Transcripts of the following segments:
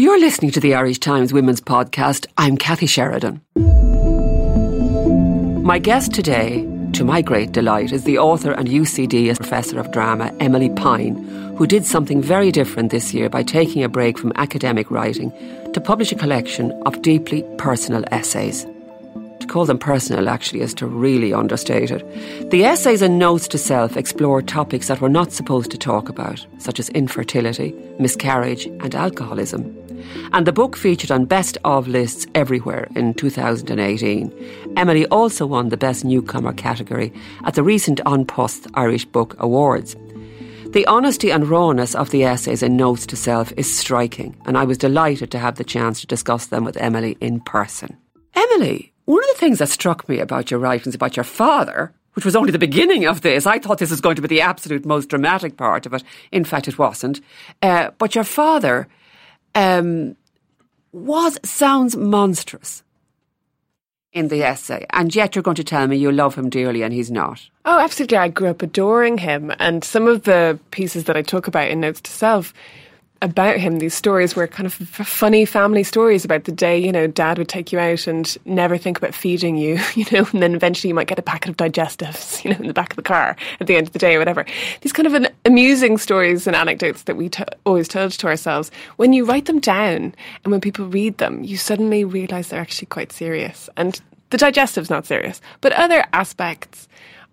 You're listening to the Irish Times Women's Podcast. I'm Kathy Sheridan. My guest today, to my great delight, is the author and UCD Professor of Drama, Emilie Pine, who did something very different this year by taking a break from academic writing to publish a collection of deeply personal essays. To call them personal, actually, is to really understate it. The essays and notes to self explore topics that we're not supposed to talk about, such as infertility, miscarriage, and alcoholism. And the book featured on best of lists everywhere in 2018. Emilie also won the Best Newcomer category at the recent An Post Irish Book Awards. The honesty and rawness of the essays and notes to self is striking, and I was delighted to have the chance to discuss them with Emilie in person. Emilie, one of the things that struck me about your writings about your father, which was only the beginning of this, I thought this was going to be the absolute most dramatic part of it. In fact, it wasn't. Uh, but your father um, was sounds monstrous in the essay, and yet you're going to tell me you love him dearly and he's not. Oh, absolutely. I grew up adoring him, and some of the pieces that I talk about in Notes to Self about him, these stories were kind of funny family stories about the day, you know, dad would take you out and never think about feeding you, you know, and then eventually you might get a packet of digestives, you know, in the back of the car at the end of the day or whatever. These kind of amusing stories and anecdotes that we t- always told to ourselves. When you write them down and when people read them, you suddenly realize they're actually quite serious. And the digestive's not serious, but other aspects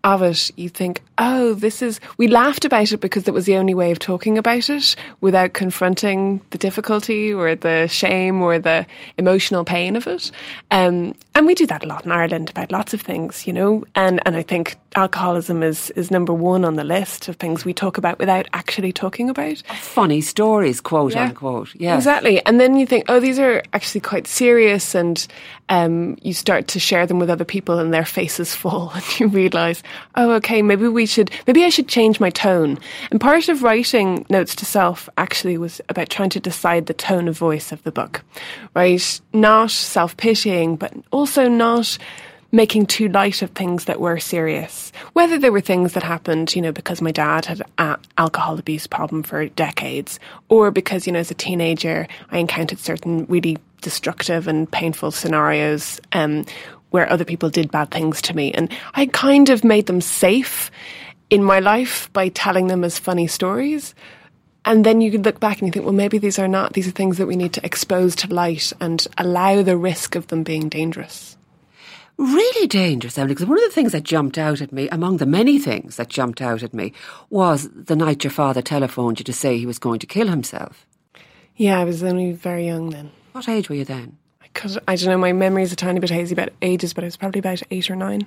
of it, you think, oh, this is. We laughed about it because it was the only way of talking about it without confronting the difficulty or the shame or the emotional pain of it. Um, and we do that a lot in Ireland about lots of things, you know. And and I think alcoholism is is number one on the list of things we talk about without actually talking about. Funny stories, quote yeah. unquote. Yeah, exactly. And then you think, oh, these are actually quite serious, and um, you start to share them with other people, and their faces fall, and you realise, oh, okay, maybe we should, maybe I should change my tone. And part of writing notes to self actually was about trying to decide the tone of voice of the book, right? Not self pitying, but also not making too light of things that were serious. Whether they were things that happened, you know, because my dad had an alcohol abuse problem for decades, or because, you know, as a teenager, I encountered certain really destructive and painful scenarios um, where other people did bad things to me. And I kind of made them safe in my life by telling them as funny stories. And then you could look back and you think, well, maybe these are not, these are things that we need to expose to light and allow the risk of them being dangerous really dangerous, Emilie, because one of the things that jumped out at me, among the many things that jumped out at me, was the night your father telephoned you to say he was going to kill himself. Yeah, I was only very young then. What age were you then? Because I don't know, my memory is a tiny bit hazy about ages, but I was probably about eight or nine.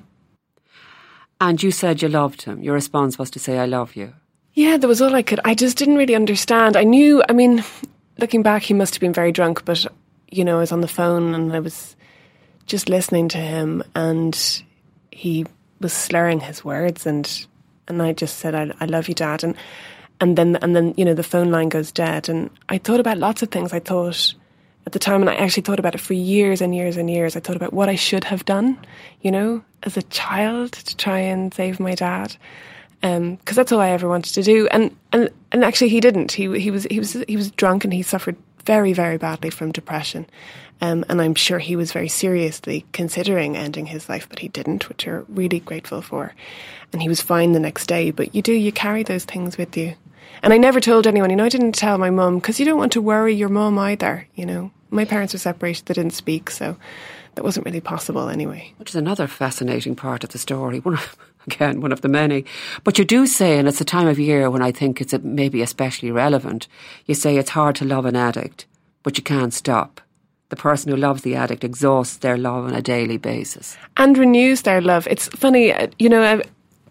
And you said you loved him. Your response was to say, I love you. Yeah, that was all I could. I just didn't really understand. I knew, I mean, looking back, he must have been very drunk, but, you know, I was on the phone and I was just listening to him and he was slurring his words and and I just said I, I love you dad and and then and then you know the phone line goes dead and I thought about lots of things I thought at the time and I actually thought about it for years and years and years I thought about what I should have done you know as a child to try and save my dad because um, that's all I ever wanted to do and and and actually he didn't he he was he was he was drunk and he suffered very very badly from depression um, and I'm sure he was very seriously considering ending his life, but he didn't, which we're really grateful for. And he was fine the next day. But you do, you carry those things with you. And I never told anyone, you know, I didn't tell my mum because you don't want to worry your mum either, you know. My parents were separated, they didn't speak, so that wasn't really possible anyway. Which is another fascinating part of the story. One of, again, one of the many. But you do say, and it's a time of year when I think it's maybe especially relevant, you say it's hard to love an addict, but you can't stop the person who loves the addict exhausts their love on a daily basis and renews their love. It's funny, uh, you know.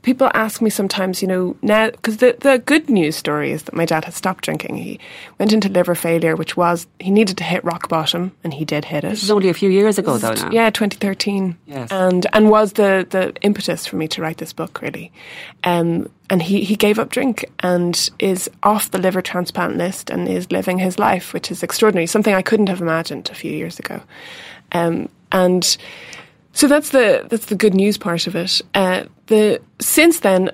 People ask me sometimes, you know, now because the the good news story is that my dad has stopped drinking. He went into liver failure, which was he needed to hit rock bottom, and he did hit it. This was only a few years ago, though. Now, yeah, 2013. Yes. and and was the the impetus for me to write this book really. Um, and he he gave up drink and is off the liver transplant list and is living his life, which is extraordinary. Something I couldn't have imagined a few years ago. Um, and so that's the that's the good news part of it. Uh, the since then,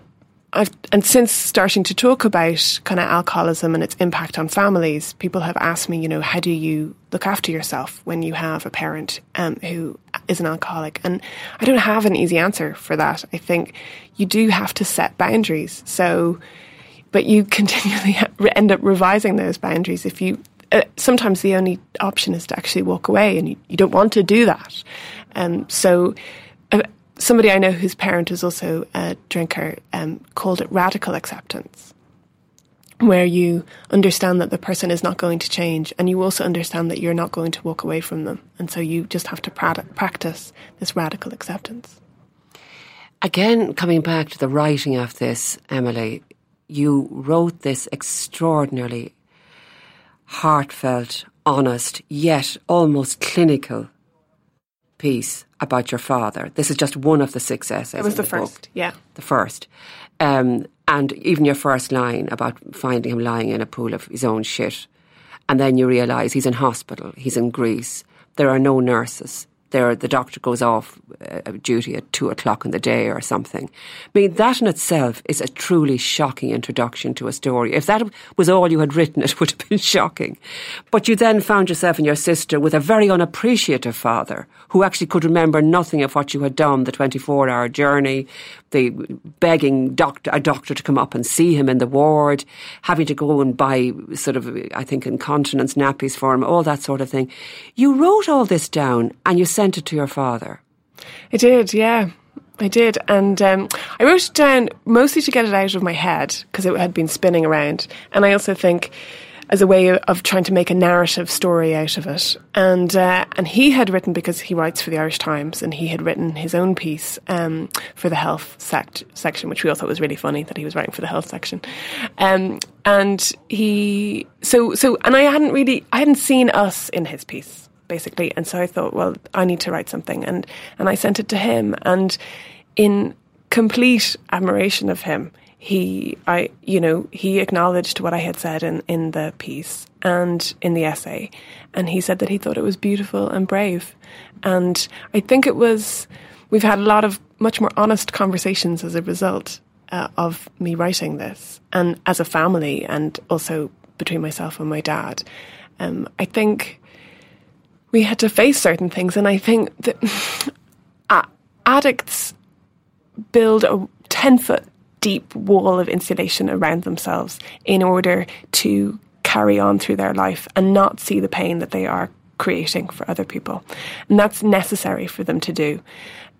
I've and since starting to talk about kind of alcoholism and its impact on families, people have asked me, you know, how do you look after yourself when you have a parent um, who is an alcoholic? And I don't have an easy answer for that. I think you do have to set boundaries. So, but you continually end up revising those boundaries if you. Uh, sometimes the only option is to actually walk away, and you, you don't want to do that. Um, so, somebody I know whose parent is also a drinker um, called it radical acceptance, where you understand that the person is not going to change, and you also understand that you're not going to walk away from them, and so you just have to pra- practice this radical acceptance. Again, coming back to the writing of this, Emilie, you wrote this extraordinarily heartfelt, honest, yet almost clinical piece about your father. This is just one of the six essays. It was the, the first, book. yeah. The first. Um, and even your first line about finding him lying in a pool of his own shit. And then you realise he's in hospital, he's in Greece, there are no nurses. There, the doctor goes off uh, duty at two o'clock in the day or something. I mean, that in itself is a truly shocking introduction to a story. If that was all you had written, it would have been shocking. But you then found yourself and your sister with a very unappreciative father who actually could remember nothing of what you had done, the 24 hour journey, the begging doctor, a doctor to come up and see him in the ward, having to go and buy sort of, I think, incontinence nappies for him, all that sort of thing. You wrote all this down and you sent it to your father. I did, yeah. I did. And um, I wrote it down mostly to get it out of my head because it had been spinning around. And I also think as a way of trying to make a narrative story out of it. And uh, and he had written because he writes for the Irish Times, and he had written his own piece um, for the health sect- section, which we all thought was really funny that he was writing for the health section. Um, and he so so and I hadn't really I hadn't seen us in his piece basically, and so I thought, well, I need to write something, and and I sent it to him, and in complete admiration of him he I you know he acknowledged what I had said in in the piece and in the essay. And he said that he thought it was beautiful and brave. And I think it was we've had a lot of much more honest conversations as a result uh, of me writing this and as a family and also between myself and my dad. Um, I think we had to face certain things and I think that addicts build a 10 foot deep wall of insulation around themselves in order to carry on through their life and not see the pain that they are creating for other people. And that's necessary for them to do.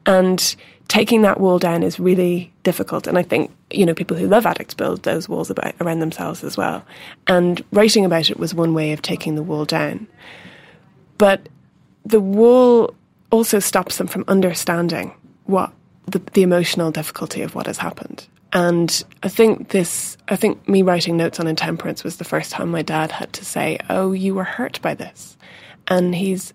And taking that wall down is really difficult. And I think, you know, people who love addicts build those walls about, around themselves as well. And writing about it was one way of taking the wall down. But the wall also stops them from understanding what the, the emotional difficulty of what has happened. And I think this, I think me writing notes on intemperance was the first time my dad had to say, "Oh, you were hurt by this," and he's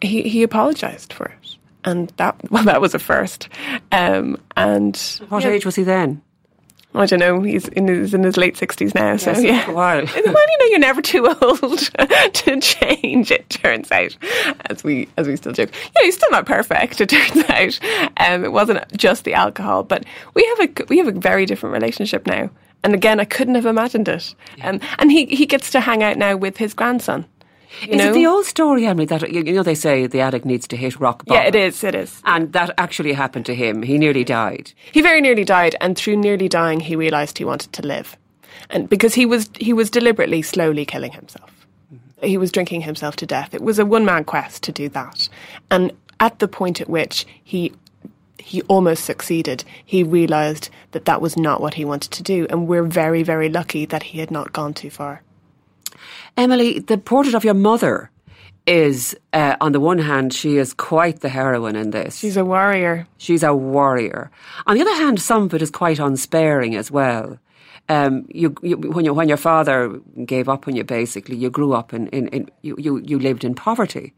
he he apologized for it, and that well, that was a first. Um, and What yeah, age was he then? I don't know. He's in his in his late sixties now, so Yes, yeah. well, you know, you're never too old to change. It turns out, as we as we still joke. Yeah, he's still not perfect. It turns out, um, it wasn't just the alcohol, but we have a we have a very different relationship now. And again, I couldn't have imagined it. Um, and he he gets to hang out now with his grandson. You Is know? it the old story, Emilie, that you know they say the addict needs to hit rock bottom? yeah, it is. It is. And that actually happened to him. He nearly died. He very nearly died, and through nearly dying, he realised he wanted to live, and because he was he was deliberately slowly killing himself. Mm-hmm. He was drinking himself to death. It was a one man quest to do that, and at the point at which he he almost succeeded, he realised that that was not what he wanted to do, and we're very very lucky that he had not gone too far. Emilie, the portrait of your mother is, uh, on the one hand, she is quite the heroine in this. She's a warrior. She's a warrior. On the other hand, some of it is quite unsparing as well. Um, you, you, when, you, when your father gave up on you, basically, you grew up in, in, in you, you, you lived in poverty.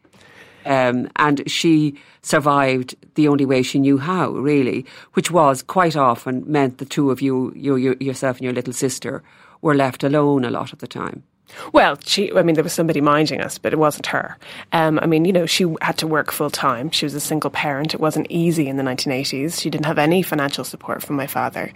Um, and she survived the only way she knew how, really, which was quite often meant the two of you, you, you yourself and your little sister, were left alone a lot of the time. Well, she, I mean, there was somebody minding us, but it wasn't her. Um, I mean, you know, she had to work full time. She was a single parent. It wasn't easy in the 1980s. She didn't have any financial support from my father.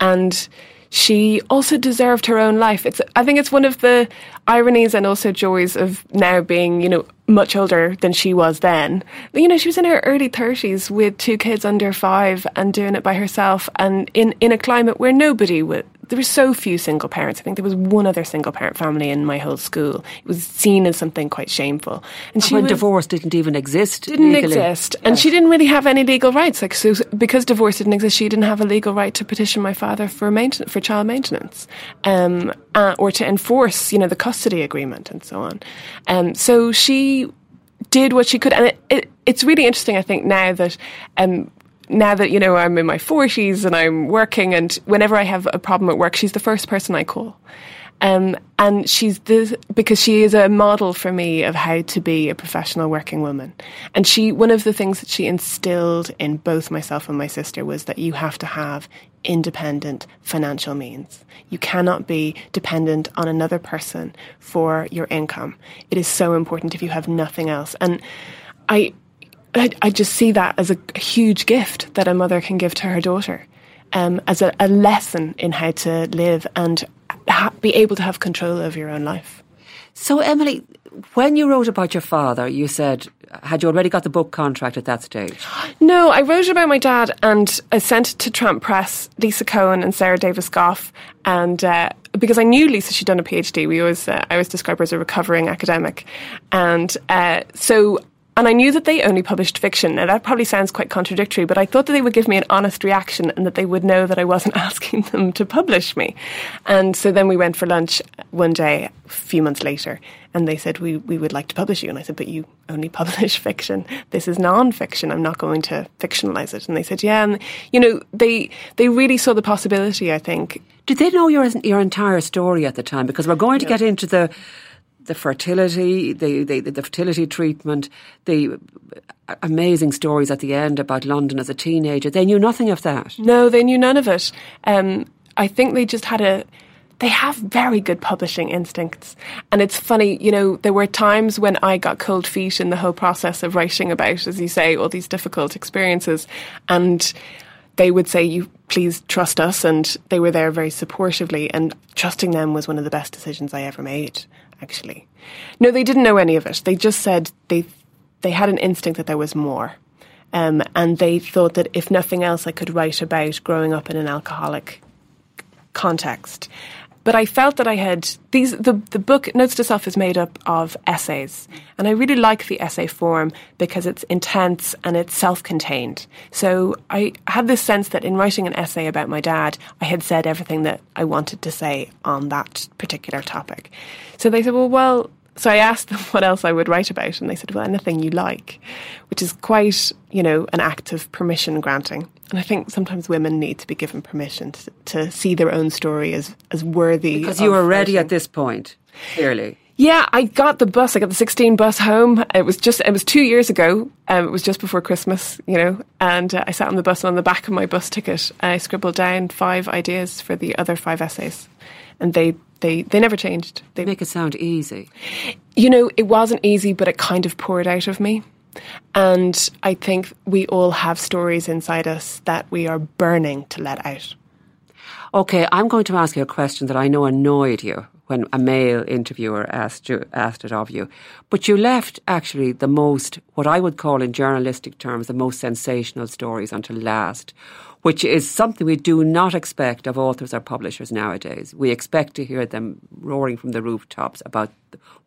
And she also deserved her own life. It's, I think it's one of the ironies and also joys of now being, you know, much older than she was then. You know, she was in her early 30s with two kids under five and doing it by herself and in, in a climate where nobody would, there were so few single parents. I think there was one other single parent family in my whole school. It was seen as something quite shameful. And she when was, divorce didn't even exist. Didn't legally. exist. And she didn't really have any legal rights. Like so because divorce didn't exist, she didn't have a legal right to petition my father for maintenance for child maintenance. Um, uh, or to enforce, you know, the custody agreement and so on. Um, so she did what she could, and it, it, it's really interesting. I think now that um, now that you know I'm in my forties and I'm working, and whenever I have a problem at work, she's the first person I call. Um, and she's the because she is a model for me of how to be a professional working woman. And she one of the things that she instilled in both myself and my sister was that you have to have independent financial means. You cannot be dependent on another person for your income. It is so important if you have nothing else. And I I, I just see that as a, a, huge gift that a mother can give to her daughter, um, as a, a lesson in how to live and ha- be able to have control over your own life. So, Emilie, when you wrote about your father, you said, had you already got the book contract at that stage? No, I wrote about my dad and I sent it to Tramp Press, Lisa Coen and Sarah Davis Goff. And uh, because I knew Lisa, she'd done a PhD, we always, uh, I always describe her as a recovering academic. And uh, so and I knew that they only published fiction. Now, that probably sounds quite contradictory, but I thought that they would give me an honest reaction and that they would know that I wasn't asking them to publish me. And so then we went for lunch one day, a few months later, and they said, we, we would like to publish you. And I said, but you only publish fiction. This is non-fiction. I'm not going to fictionalize it. And they said, yeah. And, you know, they, they really saw the possibility, I think. Did they know your, your entire story at the time? Because we're going to get into the, the fertility, the, the, the fertility treatment, the amazing stories at the end about London as a teenager. They knew nothing of that. No, they knew none of it. Um, I think they just had a. They have very good publishing instincts. And it's funny, you know, there were times when I got cold feet in the whole process of writing about, as you say, all these difficult experiences. And they would say, "You please trust us," and they were there very supportively. And trusting them was one of the best decisions I ever made actually. No, they didn't know any of it. They just said they they had an instinct that there was more. Um, and they thought that if nothing else, I could write about growing up in an alcoholic context. But I felt that I had these. The the book Notes to Self is made up of essays, and I really like the essay form because it's intense and it's self-contained. So I had this sense that in writing an essay about my dad, I had said everything that I wanted to say on that particular topic. So they said, "Well, well." So I asked them what else I would write about, and they said, "Well, anything you like," which is quite, you know, an act of permission granting. And I think sometimes women need to be given permission to, to see their own story as, as worthy. Because you were ready at this point, clearly. Yeah, I got the bus. I got the 16 bus home. It was just, it was two years ago. Um, it was just before Christmas, you know, and uh, I sat on the bus and on the back of my bus ticket, I scribbled down five ideas for the other five essays. And they, they, they never changed. They make it sound easy. You know, it wasn't easy, but it kind of poured out of me. And I think we all have stories inside us that we are burning to let out. Okay, I'm going to ask you a question that I know annoyed you when a male interviewer asked you asked it of you. But you left actually the most what I would call in journalistic terms the most sensational stories until last, which is something we do not expect of authors or publishers nowadays. We expect to hear them roaring from the rooftops about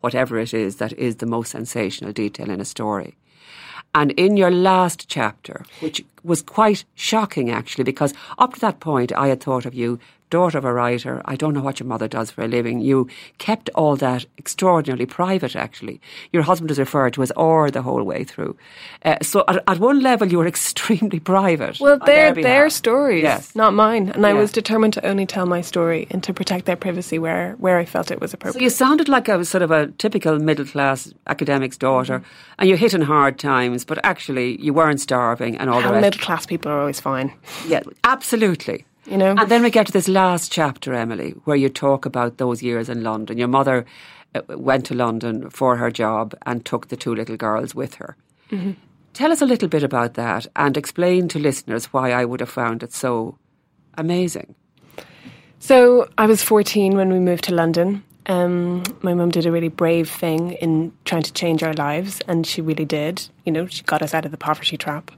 whatever it is that is the most sensational detail in a story. And in your last chapter, which was quite shocking actually, because up to that point I had thought of you daughter of a writer. I don't know what your mother does for a living. You kept all that extraordinarily private, actually. Your husband is referred to as or the whole way through. Uh, so at, at, one level, you were extremely private. Well, they're their, their stories, yes. not mine. And yeah. I was determined to only tell my story and to protect their privacy where, where I felt it was appropriate. So you sounded like a sort of a typical middle class academic's daughter, mm-hmm. and you're hitting hard times, but actually you weren't starving and all How the rest. Middle class people are always fine. Yeah, absolutely. You know? And then we get to this last chapter, Emilie, where you talk about those years in London. Your mother uh, went to London for her job and took the two little girls with her. Mm-hmm. Tell us a little bit about that and explain to listeners why I would have found it so amazing. So I was 14 when we moved to London. Um, my mum did a really brave thing in trying to change our lives, and she really did. You know, she got us out of the poverty trap.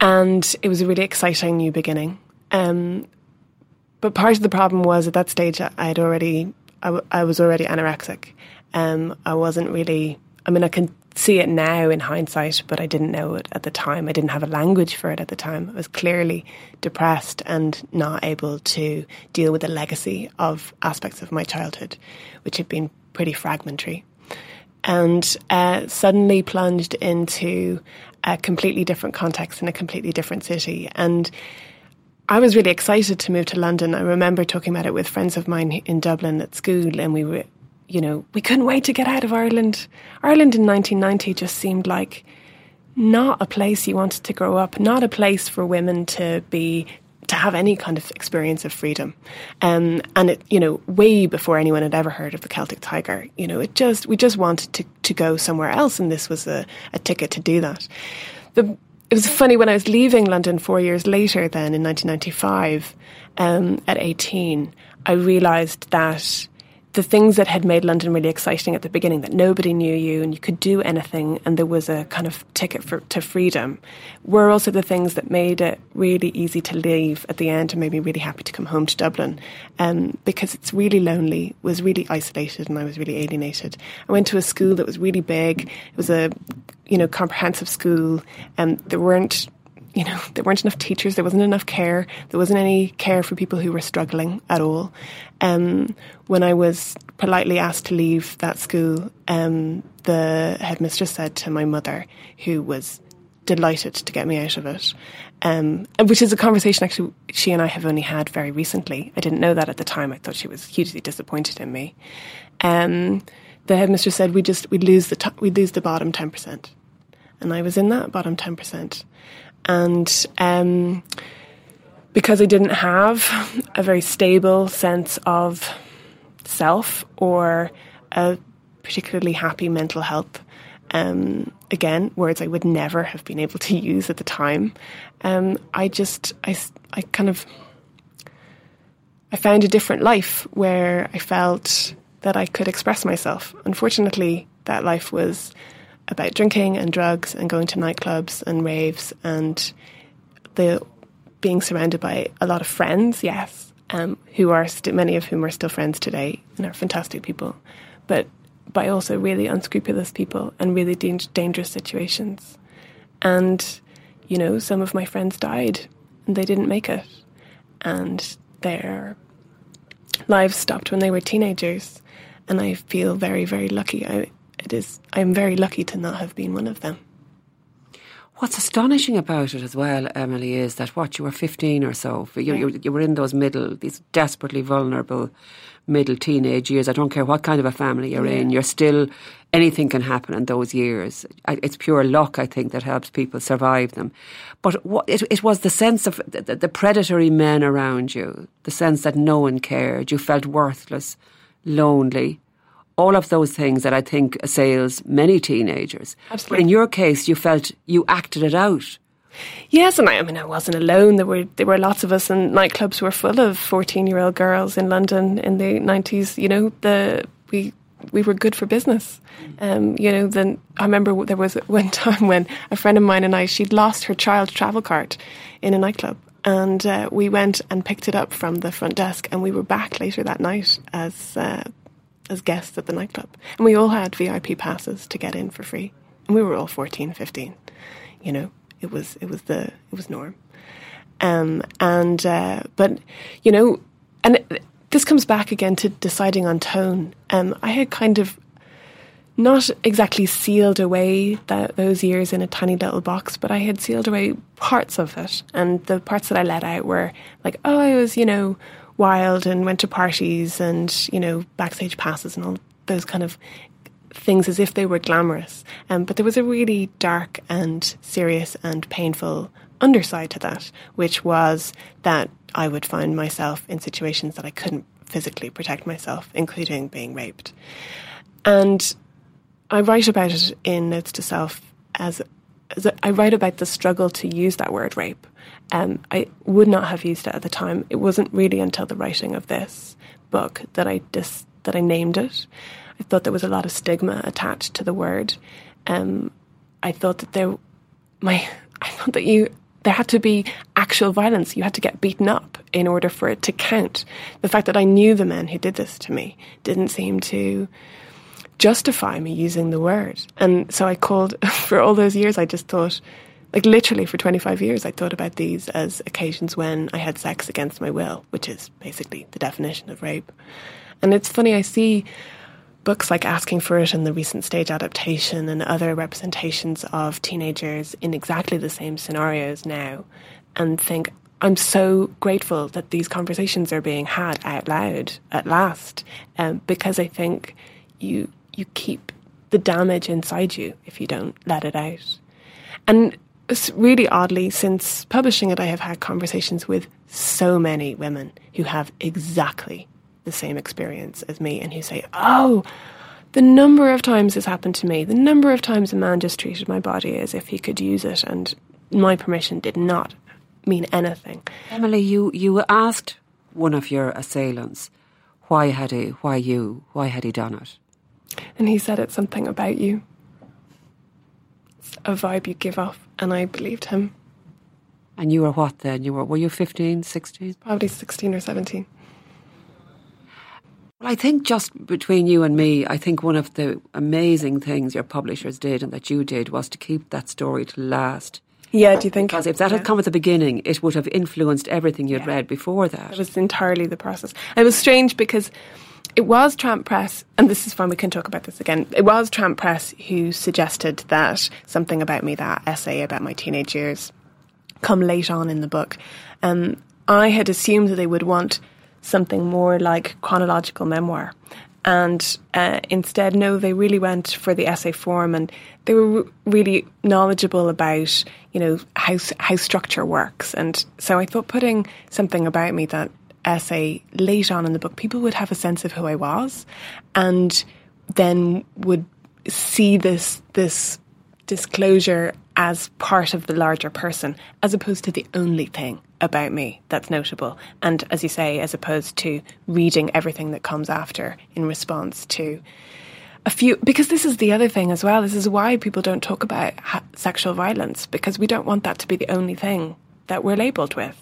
And it was a really exciting new beginning. Um, but part of the problem was at that stage I had already I, w- I was already anorexic. Um, I wasn't really. I mean, I can see it now in hindsight, but I didn't know it at the time. I didn't have a language for it at the time. I was clearly depressed and not able to deal with the legacy of aspects of my childhood, which had been pretty fragmentary. And uh, suddenly plunged into a completely different context in a completely different city. And I was really excited to move to London. I remember talking about it with friends of mine in Dublin at school, and we were, you know, we couldn't wait to get out of Ireland. Ireland in 1990 just seemed like not a place you wanted to grow up, not a place for women to be to have any kind of experience of freedom. Um, and it, you know, way before anyone had ever heard of the Celtic Tiger, you know, it just we just wanted to to go somewhere else, and this was a, a ticket to do that. The it was funny when I was leaving London four years later, then in 1995, um, at 18, I realised that the things that had made London really exciting at the beginning, that nobody knew you and you could do anything and there was a kind of ticket for, to freedom, were also the things that made it really easy to leave at the end and made me really happy to come home to Dublin um, because it's really lonely, was really isolated and I was really alienated. I went to a school that was really big. It was a, you know, comprehensive school and there weren't you know, there weren't enough teachers, there wasn't enough care, there wasn't any care for people who were struggling at all. Um, when I was politely asked to leave that school, um, the headmistress said to my mother, who was delighted to get me out of it, um, which is a conversation actually she and I have only had very recently. I didn't know that at the time. I thought she was hugely disappointed in me. Um, the headmistress said we just we lose the we lose the bottom ten percent, and I was in that bottom ten percent and um, because I didn't have a very stable sense of self or a particularly happy mental health. Um, again, words I would never have been able to use at the time. Um, I just, I, I kind of, I found a different life where I felt that I could express myself. Unfortunately, that life was about drinking and drugs and going to nightclubs and raves and the being surrounded by a lot of friends, yes, um, who are st- many of whom are still friends today and are fantastic people, but by also really unscrupulous people and really da- dangerous situations. And you know, some of my friends died and they didn't make it, and their lives stopped when they were teenagers. And I feel very, very lucky. I, it is I'm very lucky to not have been one of them. What's astonishing about it as well, Emilie, is that what you were 15 or so, you, yeah. you, you, were in those middle, these desperately vulnerable middle teenage years. I don't care what kind of a family you're yeah. in, you're still, anything can happen in those years. It's pure luck, I think, that helps people survive them. But what, it, it was the sense of the, the predatory men around you, the sense that no one cared, you felt worthless, lonely, all of those things that I think assails many teenagers. Absolutely. But in your case, you felt you acted it out. Yes, and I, I, mean, I wasn't alone. There were there were lots of us, and nightclubs were full of fourteen year old girls in London in the nineties. You know, the we we were good for business. Um, you know, then I remember there was one time when a friend of mine and I she'd lost her child travel card in a nightclub, and uh, we went and picked it up from the front desk, and we were back later that night as uh, as guests at the nightclub. And we all had VIP passes to get in for free. And we were all 14, 15. You know, it was it was the it was norm. Um, and uh, but you know, and this comes back again to deciding on tone. Um, I had kind of not exactly sealed away that, those years in a tiny little box, but I had sealed away parts of it. And the parts that I let out were like, oh, I was, you know, wild and went to parties and, you know, backstage passes and all those kind of things as if they were glamorous. Um, but there was a really dark and serious and painful underside to that, which was that I would find myself in situations that I couldn't physically protect myself, including being raped. And I write about it in Notes to Self as, I write about the struggle to use that word rape. Um, I would not have used it at the time. It wasn't really until the writing of this book that I dis, that I named it. I thought there was a lot of stigma attached to the word. Um, I thought that there, my, I thought that you there had to be actual violence. You had to get beaten up in order for it to count. The fact that I knew the men who did this to me didn't seem to justify me using the word. And so I called, for all those years, I just thought, like literally for 25 years, I thought about these as occasions when I had sex against my will, which is basically the definition of rape. And it's funny, I see books like Asking for It and the recent stage adaptation and other representations of teenagers in exactly the same scenarios now and think, I'm so grateful that these conversations are being had out loud at last um, because I think you you keep the damage inside you if you don't let it out. And really oddly, since publishing it, I have had conversations with so many women who have exactly the same experience as me and who say, Oh, the number of times this happened to me, the number of times a man just treated my body as if he could use it, and my permission did not mean anything. Emilie, you, you asked one of your assailants, why had he, why you, why had he done it? And he said it's something about you. It's a vibe you give off. And I believed him. And you were what then? You were were you 15, 16? Probably 16 or 17. Well, I think just between you and me, I think one of the amazing things your publishers did and that you did was to keep that story to last. Yeah, do you think? Because if that yeah. had come at the beginning, it would have influenced everything you'd yeah. read before that. It was entirely the process. It was strange because it was Tramp Press, and this is fun, we can talk about this again. It was Tramp Press who suggested that something about me, that essay about my teenage years, come late on in the book. Um, I had assumed that they would want something more like chronological memoir. And uh, instead, no, they really went for the essay form, and they were really knowledgeable about, you know, how how structure works. And so I thought putting something about me that essay late on in the book, people would have a sense of who I was, and then would see this this disclosure as part of the larger person, as opposed to the only thing about me that's notable. And as you say, as opposed to reading everything that comes after in response to a few, because this is the other thing as well. This is why people don't talk about ha- sexual violence, because we don't want that to be the only thing that we're labelled with.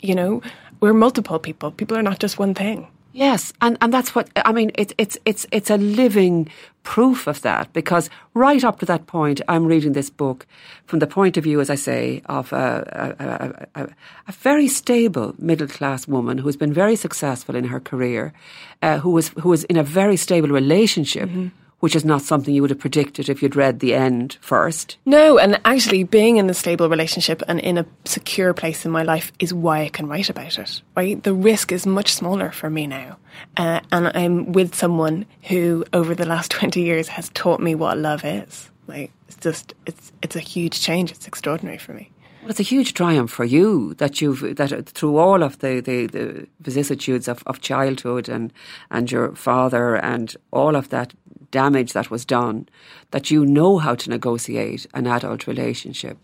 You know, we're multiple people. People are not just one thing. Yes, and, and that's what I mean. It's it's it's it's a living proof of that because right up to that point, I'm reading this book from the point of view, as I say, of a, a, a, a very stable middle class woman who's been very successful in her career, uh, who was who was in a very stable relationship. Mm-hmm which is not something you would have predicted if you'd read the end first. No, and actually, being in a stable relationship and in a secure place in my life is why I can write about it. Right, the risk is much smaller for me now, uh, and I'm with someone who, over the last twenty years, has taught me what love is. Like, it's just, it's it's a huge change. It's extraordinary for me. Well, it's a huge triumph for you that you've that through all of the, the, the vicissitudes of, of childhood and and your father and all of that damage that was done, that you know how to negotiate an adult relationship.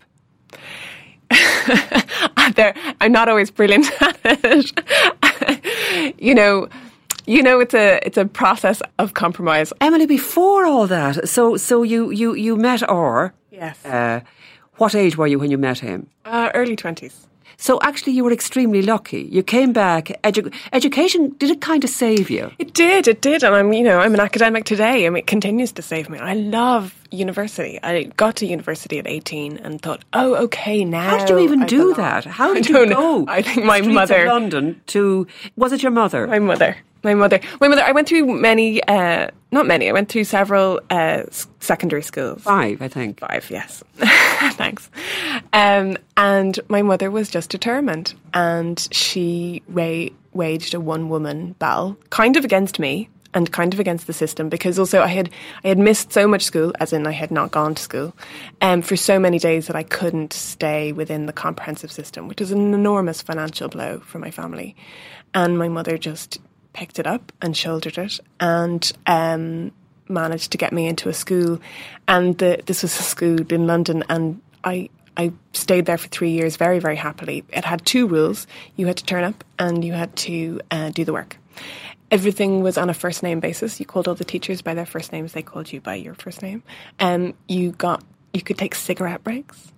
I'm not always brilliant at it. you know, you know it's a it's a process of compromise. Emilie, before all that, so so you you you met Or. Yes. Uh, what age were you when you met him? Uh, early 20s. So actually, you were extremely lucky. You came back. Edu- education did it kind of save you? It did. It did, and I'm you know I'm an academic today. I mean, it continues to save me. I love university. I got to university at 18 and thought, oh, okay, now. How did you even I do belong. that? How did you go? know. I think my mother. London to was it your mother? My mother. My mother. My mother. I went through many, uh, not many. I went through several uh, secondary schools. Five, I think. Five, yes. Thanks. Um, and my mother was just determined, and she wa- waged a one-woman battle, kind of against me and kind of against the system, because also I had I had missed so much school, as in I had not gone to school, um, for so many days that I couldn't stay within the comprehensive system, which was an enormous financial blow for my family. And my mother just picked it up and shouldered it, and um, managed to get me into a school, and the, this was a school in London, and I I stayed there for three years very very happily. It had two rules: you had to turn up and you had to uh, do the work. Everything was on a first name basis. You called all the teachers by their first names; they called you by your first name. Um, you got you could take cigarette breaks.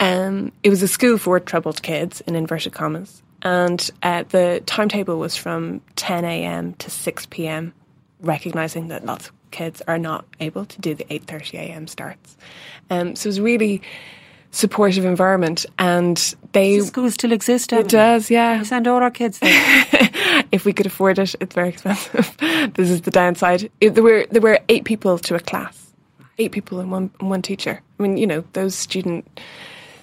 Um, it was a school for troubled kids, in inverted commas, and uh, the timetable was from 10 a.m. to 6 p.m recognizing that lots of kids are not able to do the 8:30 a.m. starts. Um, so it was a really supportive environment, and they Does school still exist? it does, yeah. We send all our kids there. if we could afford it, it's very expensive. this is the downside. It, there were there were eight people to a class, eight people and one and one teacher. I mean, you know, those student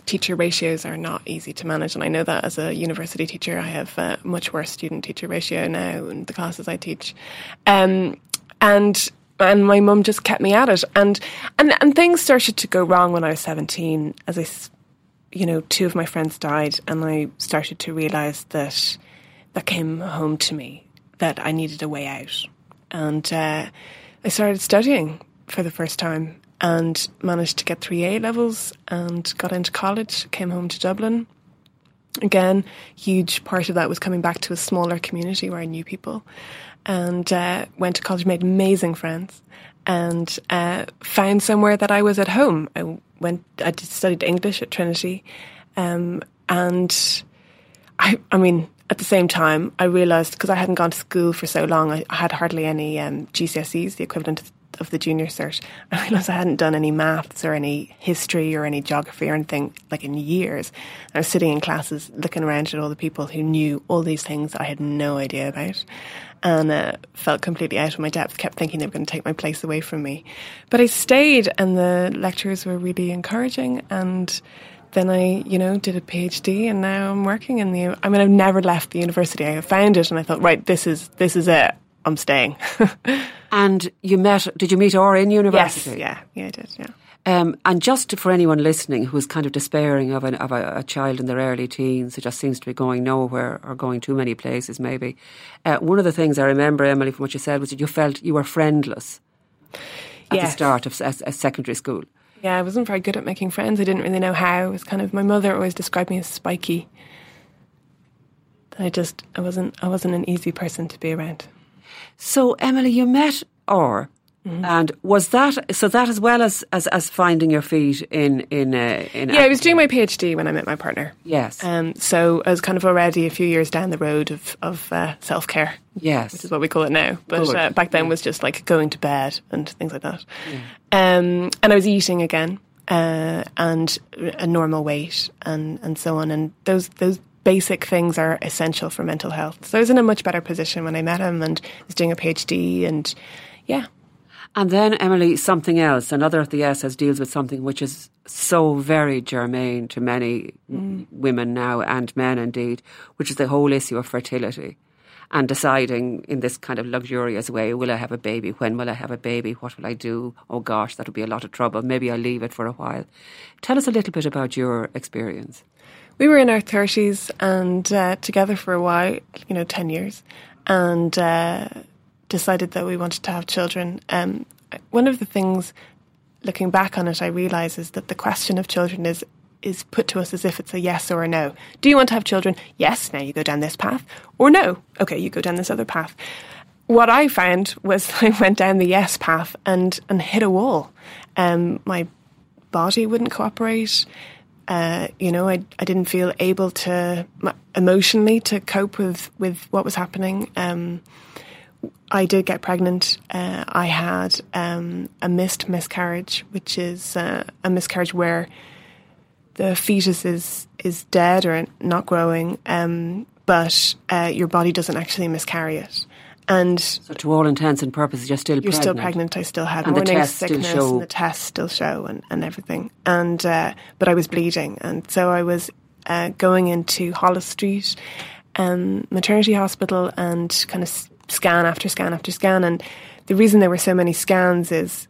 teacher ratios are not easy to manage, and I know that as a university teacher, I have a much worse student teacher ratio now in the classes I teach, um, and and my mum just kept me at it, and and and things started to go wrong when I was seventeen. As I you know, two of my friends died, and I started to realise that that came home to me that I needed a way out, and uh, I started studying for the first time and managed to get three A levels and got into college. Came home to Dublin. Again, huge part of that was coming back to a smaller community where I knew people, and uh, went to college, made amazing friends, and uh, found somewhere that I was at home. I went, I studied English at Trinity, um, and I, I mean, at the same time, I realised because I hadn't gone to school for so long, I, I had hardly any um, GCSEs, the equivalent of, of the junior cert. I realised I hadn't done any maths or any history or any geography or anything like in years. I was sitting in classes looking around at all the people who knew all these things I had no idea about and uh, felt completely out of my depth, kept thinking they were going to take my place away from me. But I stayed and the lecturers were really encouraging and then I, you know, did a PhD, and now I'm working in the. I mean, I've never left the university. I found it, and I thought, right, this is this is it. I'm staying. and you met? Did you meet Or in university? yes, yeah, yeah, I did, yeah. Um, and just for anyone listening who is kind of despairing of, an, of a, a child in their early teens who just seems to be going nowhere or going too many places, maybe, uh, one of the things I remember, Emilie, from what you said was that you felt you were friendless at the start of secondary school. Yeah, I wasn't very good at making friends. I didn't really know how. It was kind of my mother always described me as spiky. I just I wasn't I wasn't an easy person to be around. So, Emilie, you met Or. Mm-hmm. And was that so? That as well as as, as finding your feet in in uh, in Yeah, I was doing my PhD when I met my partner. yes Um, so I was kind of already a few years down the road of of uh, self care. yes which is what we call it now. But uh, back then was just like going to bed and things like that. Um, and I was eating again uh, and a normal weight and, and so on. And those those basic things are essential for mental health. So I was in a much better position when I met him and was doing a PhD and yeah. And then, Emilie, something else. Another of the S's deals with something which is so very germane to many w- women now and men indeed, which is the whole issue of fertility and deciding in this kind of luxurious way will I have a baby? When will I have a baby? What will I do? Oh gosh, that'll be a lot of trouble. Maybe I'll leave it for a while. Tell us a little bit about your experience. We were in our 30s and uh, together for a while, you know, 10 years, and uh, decided that we wanted to have children. Um, one of the things, looking back on it, I realise is that the question of children is is put to us as if it's a yes or a no. Do you want to have children? Yes, now you go down this path. Or no, okay, you go down this other path. What I found was I went down the yes path and, and hit a wall. Um, my body wouldn't cooperate Uh, you know, I, I didn't feel able to emotionally to cope with, with what was happening. Um, I did get pregnant. Uh, I had um, a missed miscarriage, which is uh, a miscarriage where the fetus is is dead or not growing, um, but uh, your body doesn't actually miscarry it. And so, to all intents and purposes, you're still pregnant. you're pregnant. still pregnant. I still had and morning sickness, and the tests still show, and, and everything. And uh, but I was bleeding, and so I was uh, going into Holles Street um, maternity hospital and kind of scan after scan after scan. And the reason there were so many scans is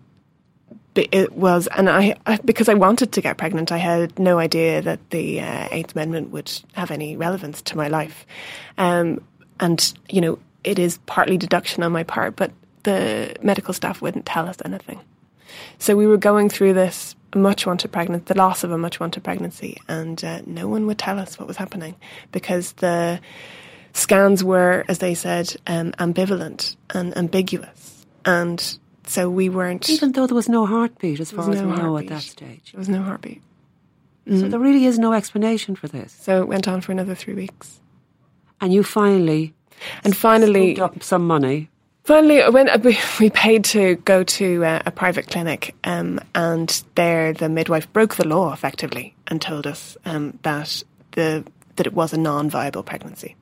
it was, and I, I, because I wanted to get pregnant, I had no idea that the uh, Eighth Amendment would have any relevance to my life. Um, and you know, it is partly deduction on my part, but the medical staff wouldn't tell us anything. So we were going through this much wanted pregnancy, the loss of a much wanted pregnancy, and uh, no one would tell us what was happening because the scans were, as they said, um, ambivalent and ambiguous. And so we weren't. Even though there was no heartbeat, as far as no we know at that stage. There was no heartbeat. Mm. So there really is no explanation for this. So it went on for another three weeks. And you finally. And finally. up some money. Finally, when we paid to go to a, a private clinic, um, and there the midwife broke the law effectively and told us um, that the that it was a non-viable pregnancy.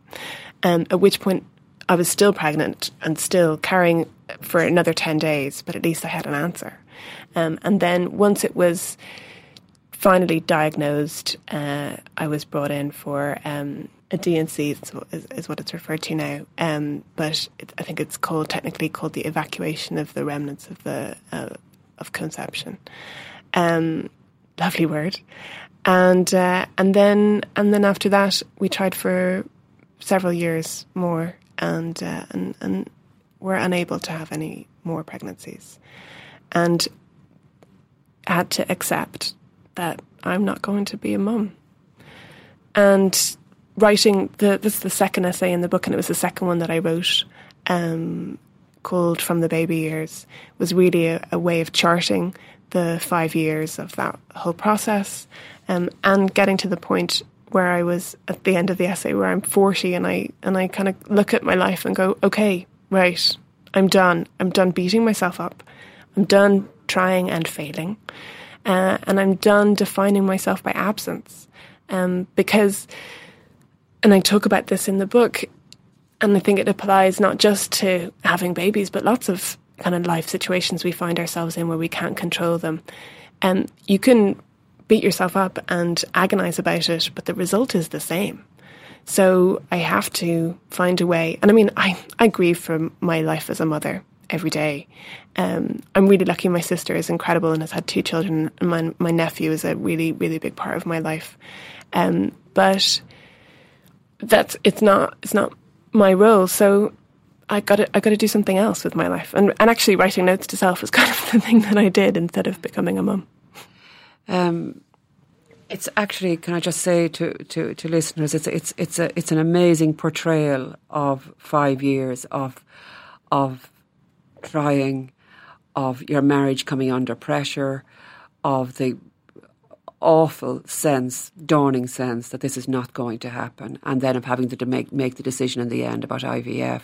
Um, at which point, I was still pregnant and still carrying for another 10 days, but at least I had an answer. Um, and then once it was finally diagnosed, uh, I was brought in for um, a D&C, is, is, what it's referred to now. Um, but it, I think it's called, technically called the evacuation of the remnants of the uh, of conception. Um, lovely word. And uh, and then and then after that, we tried for several years more, and uh, and and were unable to have any more pregnancies, and had to accept that I'm not going to be a mum. And writing the this is the second essay in the book, and it was the second one that I wrote, um, called "From the Baby Years," was really a, a way of charting the five years of that whole process, um, and getting to the point where I was at the end of the essay where I'm 40 and I and I kind of look at my life and go, okay, right, I'm done. I'm done beating myself up. I'm done trying and failing. Uh, and I'm done defining myself by absence. Um, because, and I talk about this in the book, and I think it applies not just to having babies, but lots of kind of life situations we find ourselves in where we can't control them. And you can beat yourself up and agonize about it, but the result is the same. So I have to find a way. And I mean, I, I grieve for my life as a mother every day. Um, I'm really lucky. My sister is incredible and has had two children, and my, my nephew is a really, really big part of my life. Um, but that's it's not it's not my role. So I got to I got to do something else with my life. And and actually, writing notes to self was kind of the thing that I did instead of becoming a mum. Um, it's actually, can I just say to, to, to listeners, it's it's it's a it's an amazing portrayal of five years of of trying, of your marriage coming under pressure, of the awful sense, dawning sense that this is not going to happen, and then of having to make make the decision in the end about IVF.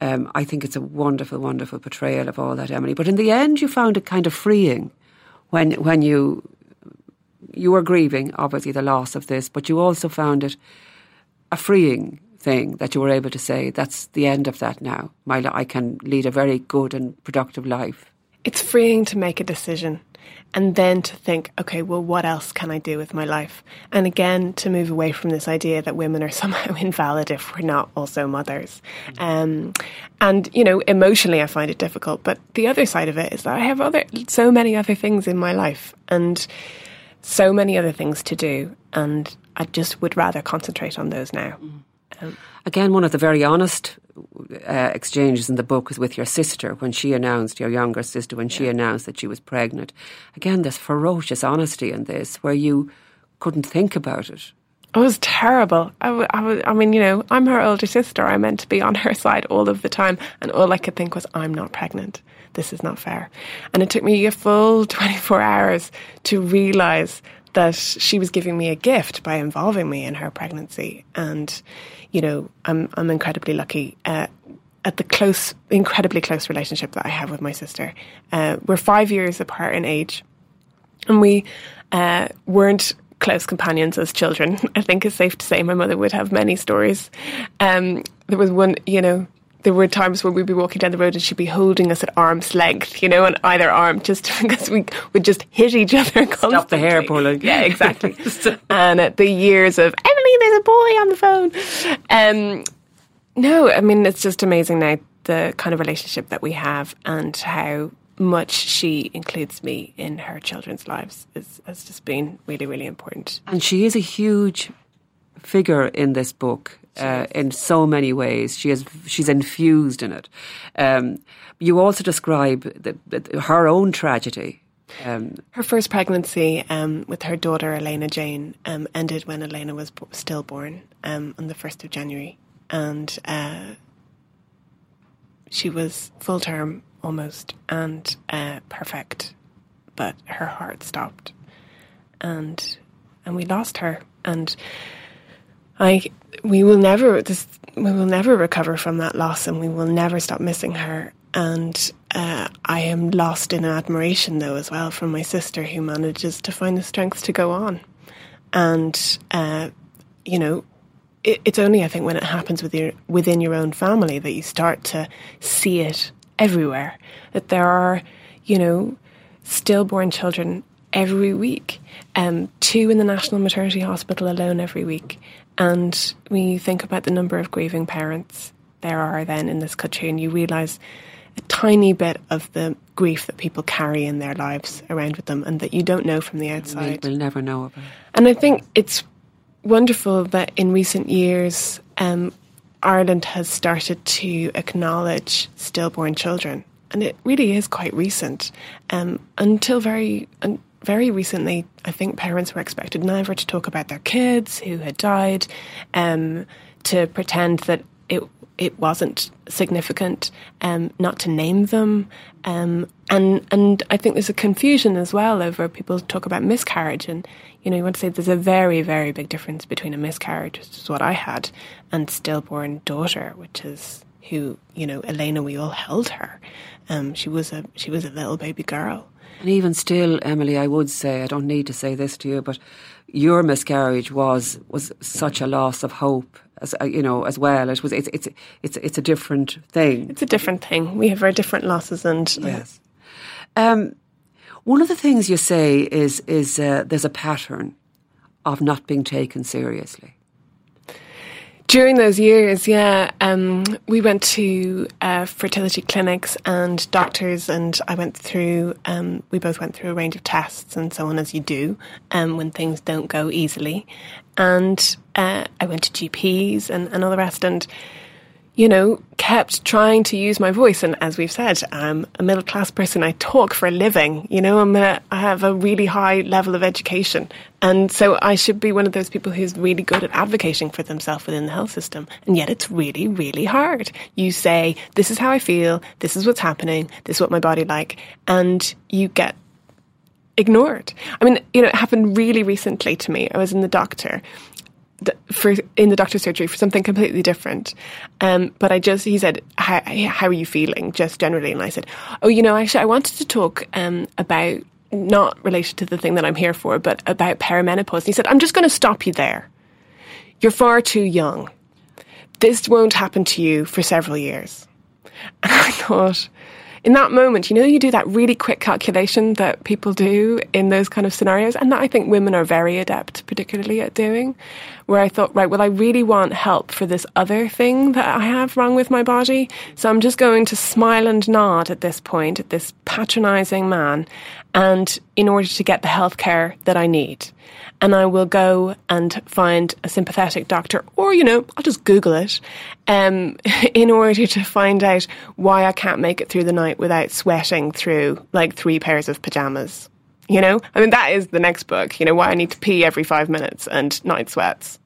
Um, I think it's a wonderful, wonderful portrayal of all that, Emilie. But in the end, you found it kind of freeing when when you you were grieving, obviously, the loss of this, but you also found it a freeing thing that you were able to say, that's the end of that now. My, I can lead a very good and productive life. It's freeing to make a decision and then to think, okay, well, what else can I do with my life? And again, to move away from this idea that women are somehow invalid if we're not also mothers. Um, and, you know, emotionally, I find it difficult. But the other side of it is that I have other, so many other things in my life. And, so many other things to do, and I just would rather concentrate on those now. Um, Again, one of the very honest uh, exchanges in the book is with your sister when she announced, your younger sister, when yeah. she announced that she was pregnant. Again, there's ferocious honesty in this where you couldn't think about it. It was terrible. I, w- I, w- I mean, you know, I'm her older sister. I meant to be on her side all of the time. And all I could think was, I'm not pregnant this is not fair. And it took me a full 24 hours to realize that she was giving me a gift by involving me in her pregnancy. And, you know, I'm, I'm incredibly lucky. Uh, at the close, incredibly close relationship that I have with my sister. Uh, we're five years apart in age, and we uh, weren't close companions as children. I think it's safe to say my mother would have many stories. Um, there was one, you know, there were times when we'd be walking down the road and she'd be holding us at arm's length, you know, on either arm, just because we would just hit each other. Constantly. Stop the hair pulling. Yeah, exactly. and the years of Emilie, there's a boy on the phone. Um, no, I mean it's just amazing now the kind of relationship that we have and how much she includes me in her children's lives is, has just been really, really important. And she is a huge figure in this book uh, in so many ways. She is she's infused in it. Um, you also describe the, the, her own tragedy. Um, her first pregnancy um, with her daughter Elena Jane um, ended when Elena was b- stillborn um, on the first of January, and uh, she was full term almost and uh, perfect, but her heart stopped, and and we lost her, and I we will never this we will never recover from that loss, and we will never stop missing her. And uh, I am lost in admiration, though, as well, from my sister who manages to find the strength to go on. And uh, you know, it, it's only I think when it happens with your, within your own family that you start to see it everywhere. That there are, you know, stillborn children every week, um, two in the National Maternity Hospital alone every week. And when you think about the number of grieving parents there are then in this country, and you realise a tiny bit of the grief that people carry in their lives around with them and that you don't know from the outside. We'll never know about. And I think it's wonderful that in recent years, um, Ireland has started to acknowledge stillborn children. And it really is quite recent. Um, until very, very recently, I think parents were expected never to talk about their kids who had died, um, to pretend that it it wasn't significant, um, not to name them, um, and and I think there's a confusion as well over people talk about miscarriage, and you know you want to say there's a very very big difference between a miscarriage, which is what I had, and stillborn daughter, which is who you know Elena. We all held her. Um, she was a she was a little baby girl. And even still, Emilie, I would say I don't need to say this to you, but your miscarriage was was such a loss of hope as uh, you know as well. It was it's it's it's it's a different thing. It's a different thing. We have our different losses, and yes. Um, one of the things you say is is uh, there's a pattern of not being taken seriously. During those years, yeah, um, we went to uh, fertility clinics and doctors, and I went through. Um, we both went through a range of tests and so on, as you do, um, when things don't go easily. And uh, I went to GPs and, and all the rest, and you know, kept trying to use my voice. And as we've said, I'm a middle class person. I talk for a living. You know, I'm a, I have a really high level of education. And so I should be one of those people who's really good at advocating for themselves within the health system. And yet it's really, really hard. You say, this is how I feel. This is what's happening. This is what my body like. And you get ignored. I mean, you know, it happened really recently to me. I was in the doctor for in the doctor's surgery for something completely different. Um, but I just he said, how, "How are you feeling?" Just generally, and I said, "Oh, you know, actually, I wanted to talk um, about not related to the thing that I'm here for, but about perimenopause." And he said, "I'm just going to stop you there. You're far too young. This won't happen to you for several years." And I thought, in that moment, you know, you do that really quick calculation that people do in those kind of scenarios, and that I think women are very adept, particularly at doing. Where I thought, right, well, I really want help for this other thing that I have wrong with my body. So I'm just going to smile and nod at this point, at this patronizing man, and in order to get the healthcare that I need. And I will go and find a sympathetic doctor, or, you know, I'll just Google it um, in order to find out why I can't make it through the night without sweating through like three pairs of pajamas. You know, I mean, that is the next book, you know, why I need to pee every five minutes and night sweats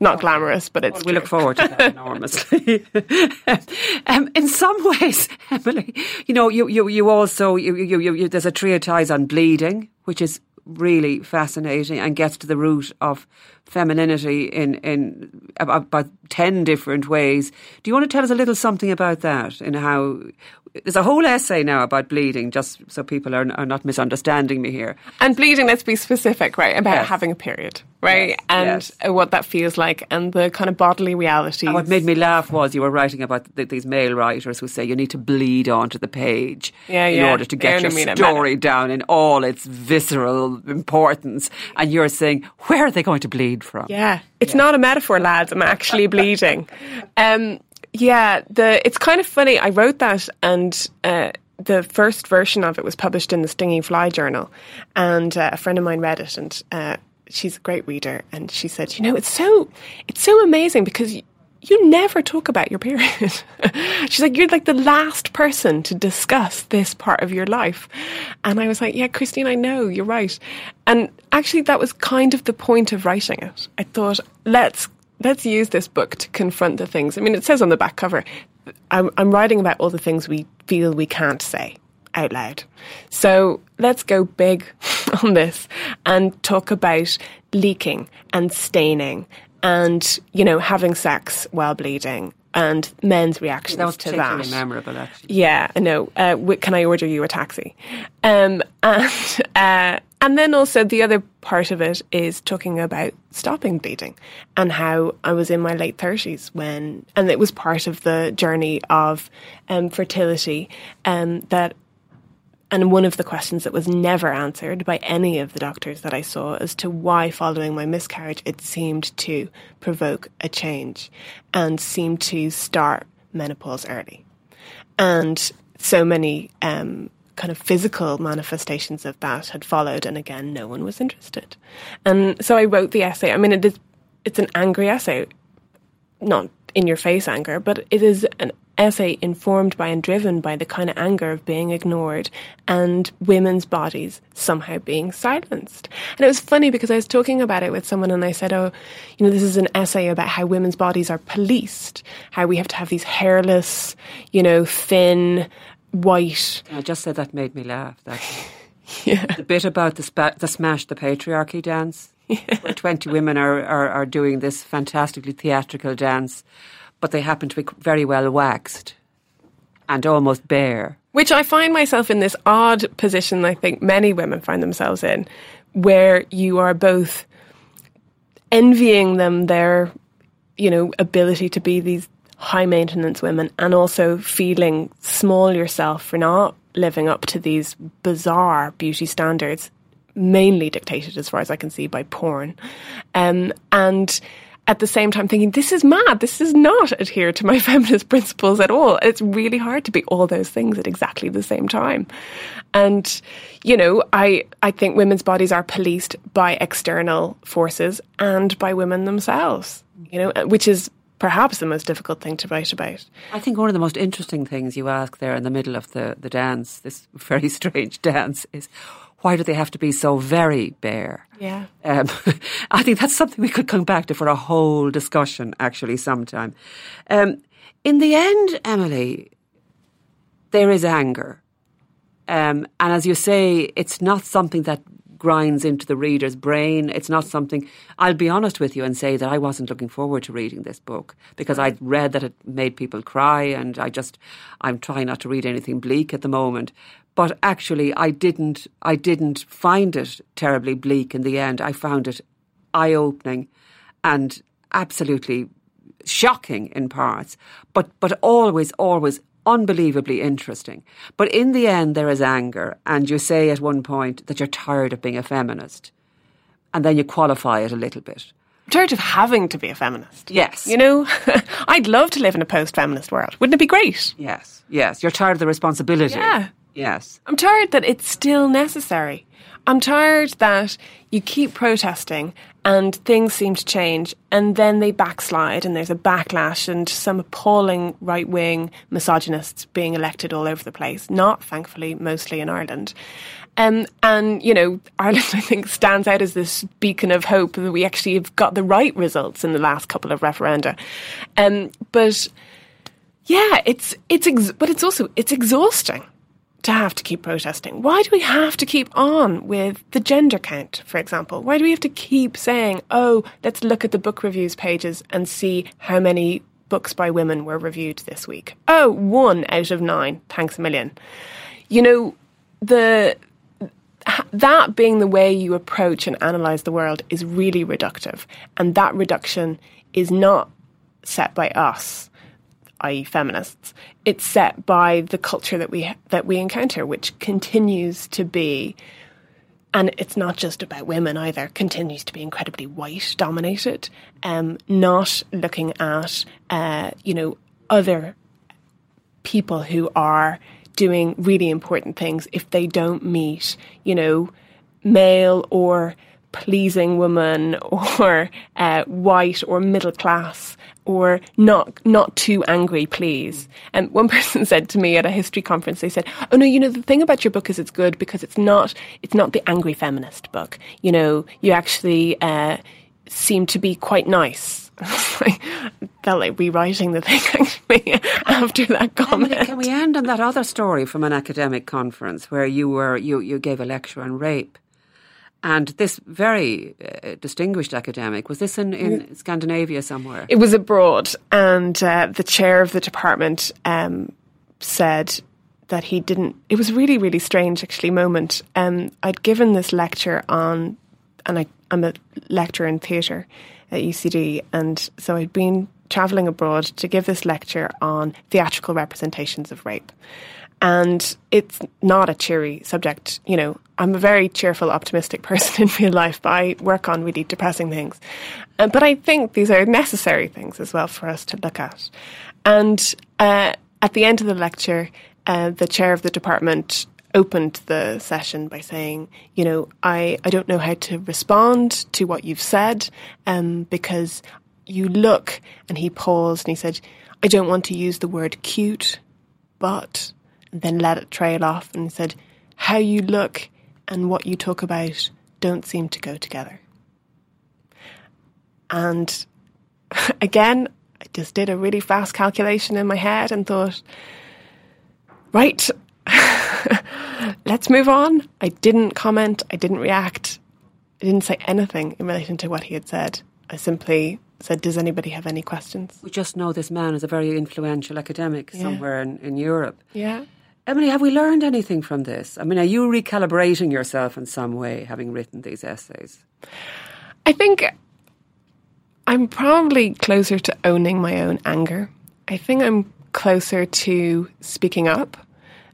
not glamorous, but it's. Well, we look forward to that enormously. um, in some ways, Emilie, you know, you you, you also you, you, you, there's a treatise on bleeding, which is really fascinating and gets to the root of femininity in in about, about ten different ways. Do you want to tell us a little something about that and how there's a whole essay now about bleeding, just so people are, are not misunderstanding me here. And bleeding, let's be specific, right? About Yes. having a period, right? Yes, and yes. uh, what that feels like and the kind of bodily realities. And what made me laugh was you were writing about th- these male writers who say you need to bleed onto the page Yeah, in yeah. order to get your story down in all its visceral importance. And you're saying, where are they going to bleed from? Yeah, it's not a metaphor, lads. I'm actually bleeding. Um, yeah, the it's kind of funny. I wrote that, and uh, the first version of it was published in the Stinging Fly Journal, and uh, a friend of mine read it, and uh, she's a great reader, and she said, you know, it's so it's so amazing because. You, you never talk about your period. She's like, you're like the last person to discuss this part of your life. And I was like, yeah, Christine, I know, you're right. And actually, that was kind of the point of writing it. I thought, let's let's use this book to confront the things. I mean, it says on the back cover, I'm, I'm writing about all the things we feel we can't say out loud. So let's go big on this and talk about leaking and staining and, you know, having sex while bleeding and men's reactions That was to particularly that. memorable, actually. Yeah, I know. Uh, can I order you a taxi? Um, and uh, and then also the other part of it is talking about stopping bleeding and how I was in my late thirties when, and it was part of the journey of um, fertility um, that. And one of the questions that was never answered by any of the doctors that I saw as to why, following my miscarriage, it seemed to provoke a change and seemed to start menopause early and so many um, kind of physical manifestations of that had followed, and again, no one was interested. And so I wrote the essay. I mean, it is it's an angry essay, not in your face anger, but it is an essay informed by and driven by the kind of anger of being ignored and women's bodies somehow being silenced. And it was funny because I was talking about it with someone and I said, Oh, you know, this is an essay about how women's bodies are policed, how we have to have these hairless, you know, thin, white. I just said that made me laugh. That yeah. the bit about the, spa- the smash the patriarchy dance, where twenty women are, are are doing this fantastically theatrical dance, but they happen to be very well waxed and almost bare. Which I find myself in this odd position, I think many women find themselves in, where you are both envying them their, you know, ability to be these high maintenance women and also feeling small yourself for not living up to these bizarre beauty standards, mainly dictated, as far as I can see, by porn. Um, and at the same time thinking, this is mad. This is not adhere to my feminist principles at all. It's really hard to be all those things at exactly the same time. And, you know, I, I think women's bodies are policed by external forces and by women themselves, you know, which is perhaps the most difficult thing to write about. I think one of the most interesting things you ask there in the middle of the, the dance, this very strange dance, is why do they have to be so very bare? Yeah. Um, I think that's something we could come back to for a whole discussion, actually, sometime. Um, in the end, Emilie, there is anger. Um, and as you say, it's not something that grinds into the reader's brain. It's not something, I'll be honest with you and say that I wasn't looking forward to reading this book because I'd read that it made people cry and I just, I'm trying not to read anything bleak at the moment. But actually, I didn't, I didn't find it terribly bleak in the end. I found it eye opening and absolutely shocking in parts, but, but always, always unbelievably interesting. But in the end, there is anger, and you say at one point that you're tired of being a feminist, and then you qualify it a little bit. I'm tired of having to be a feminist. Yes. You know, I'd love to live in a post feminist world. Wouldn't it be great? Yes, yes. You're tired of the responsibility. Yeah. Yes. I'm tired that it's still necessary. I'm tired that you keep protesting and things seem to change and then they backslide and there's a backlash and some appalling right wing misogynists being elected all over the place. Not, thankfully, mostly in Ireland. Um, and, you know, Ireland, I think, stands out as this beacon of hope that we actually have got the right results in the last couple of referenda. Um, but yeah, it's, it's, ex- but it's also, it's exhausting have to keep protesting? Why do we have to keep on with the gender count, for example? Why do we have to keep saying, oh, let's look at the book reviews pages and see how many books by women were reviewed this week? Oh, one out of nine. Thanks a million. You know, the that being the way you approach and analyze the world is really reductive. And that reduction is not set by us i.e., feminists. It's set by the culture that we that we encounter, which continues to be, and it's not just about women either. Continues to be incredibly white dominated, um, not looking at uh, you know other people who are doing really important things if they don't meet you know male or pleasing woman or uh, white or middle class or not not too angry, please. And one person said to me at a history conference, they said, "Oh no, you know the thing about your book is it's good because it's not it's not the angry feminist book. You know, you actually uh, seem to be quite nice." I felt like rewriting the thing actually after that comment. Emilie, can we end on that other story from an academic conference where you were you you gave a lecture on rape? And this very uh, distinguished academic, was this in, in Scandinavia somewhere? It was abroad. And uh, the chair of the department um, said that he didn't. It was really, really strange, actually, moment. Um, I'd given this lecture on, and I, I'm a lecturer in theatre at UCD. And so I'd been travelling abroad to give this lecture on theatrical representations of rape. And it's not a cheery subject. You know, I'm a very cheerful, optimistic person in real life, but I work on really depressing things. Uh, but I think these are necessary things as well for us to look at. And uh, at the end of the lecture, uh, the chair of the department opened the session by saying, you know, I, I don't know how to respond to what you've said um, because you look, and he paused and he said, I don't want to use the word cute, but then let it trail off and said, How you look and what you talk about don't seem to go together. And again, I just did a really fast calculation in my head and thought, right, let's move on. I didn't comment, I didn't react, I didn't say anything in relation to what he had said. I simply said, Does anybody have any questions? We just know this man is a very influential academic yeah. somewhere in, in Europe. Yeah. Emilie, have we learned anything from this? I mean, are you recalibrating yourself in some way having written these essays? I think I'm probably closer to owning my own anger. I think I'm closer to speaking up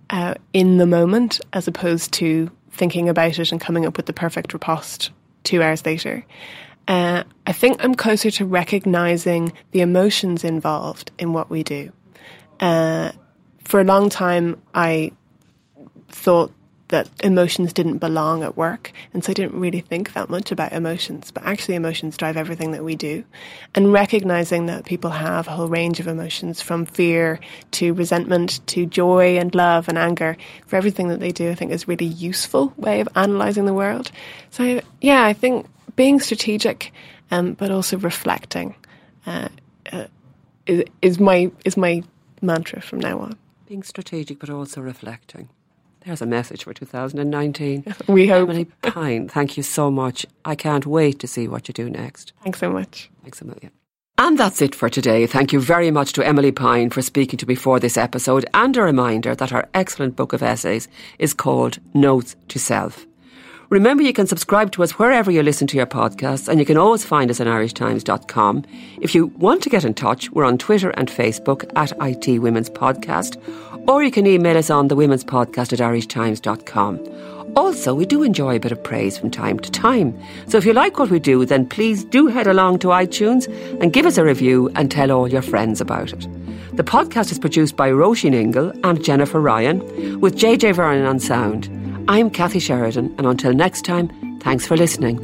uh, in the moment as opposed to thinking about it and coming up with the perfect riposte two hours later. Uh, I think I'm closer to recognizing the emotions involved in what we do. Uh, for a long time, I thought that emotions didn't belong at work. And so I didn't really think that much about emotions. But actually, emotions drive everything that we do. And recognizing that people have a whole range of emotions from fear to resentment to joy and love and anger for everything that they do, I think is a really useful way of analyzing the world. So, yeah, I think being strategic, um, but also reflecting uh, uh, is, is my is my mantra from now on. Being strategic but also reflecting. There's a message for 2019. We hope. Emilie Pine, thank you so much. I can't wait to see what you do next. Thanks so much. Thanks a million. And that's it for today. Thank you very much to Emilie Pine for speaking to me for this episode and a reminder that her excellent book of essays is called Notes to Self. Remember, you can subscribe to us wherever you listen to your podcasts, and you can always find us on irishtimes.com. If you want to get in touch, we're on Twitter and Facebook at IT Women's Podcast, or you can email us on the Women's Podcast at irishtimes.com. Also, we do enjoy a bit of praise from time to time. So if you like what we do, then please do head along to iTunes and give us a review and tell all your friends about it. The podcast is produced by Roisin Ingle and Jennifer Ryan, with JJ Vernon on sound. I'm Kathy Sheridan, and until next time, thanks for listening.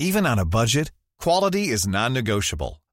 Even on a budget, quality is non negotiable.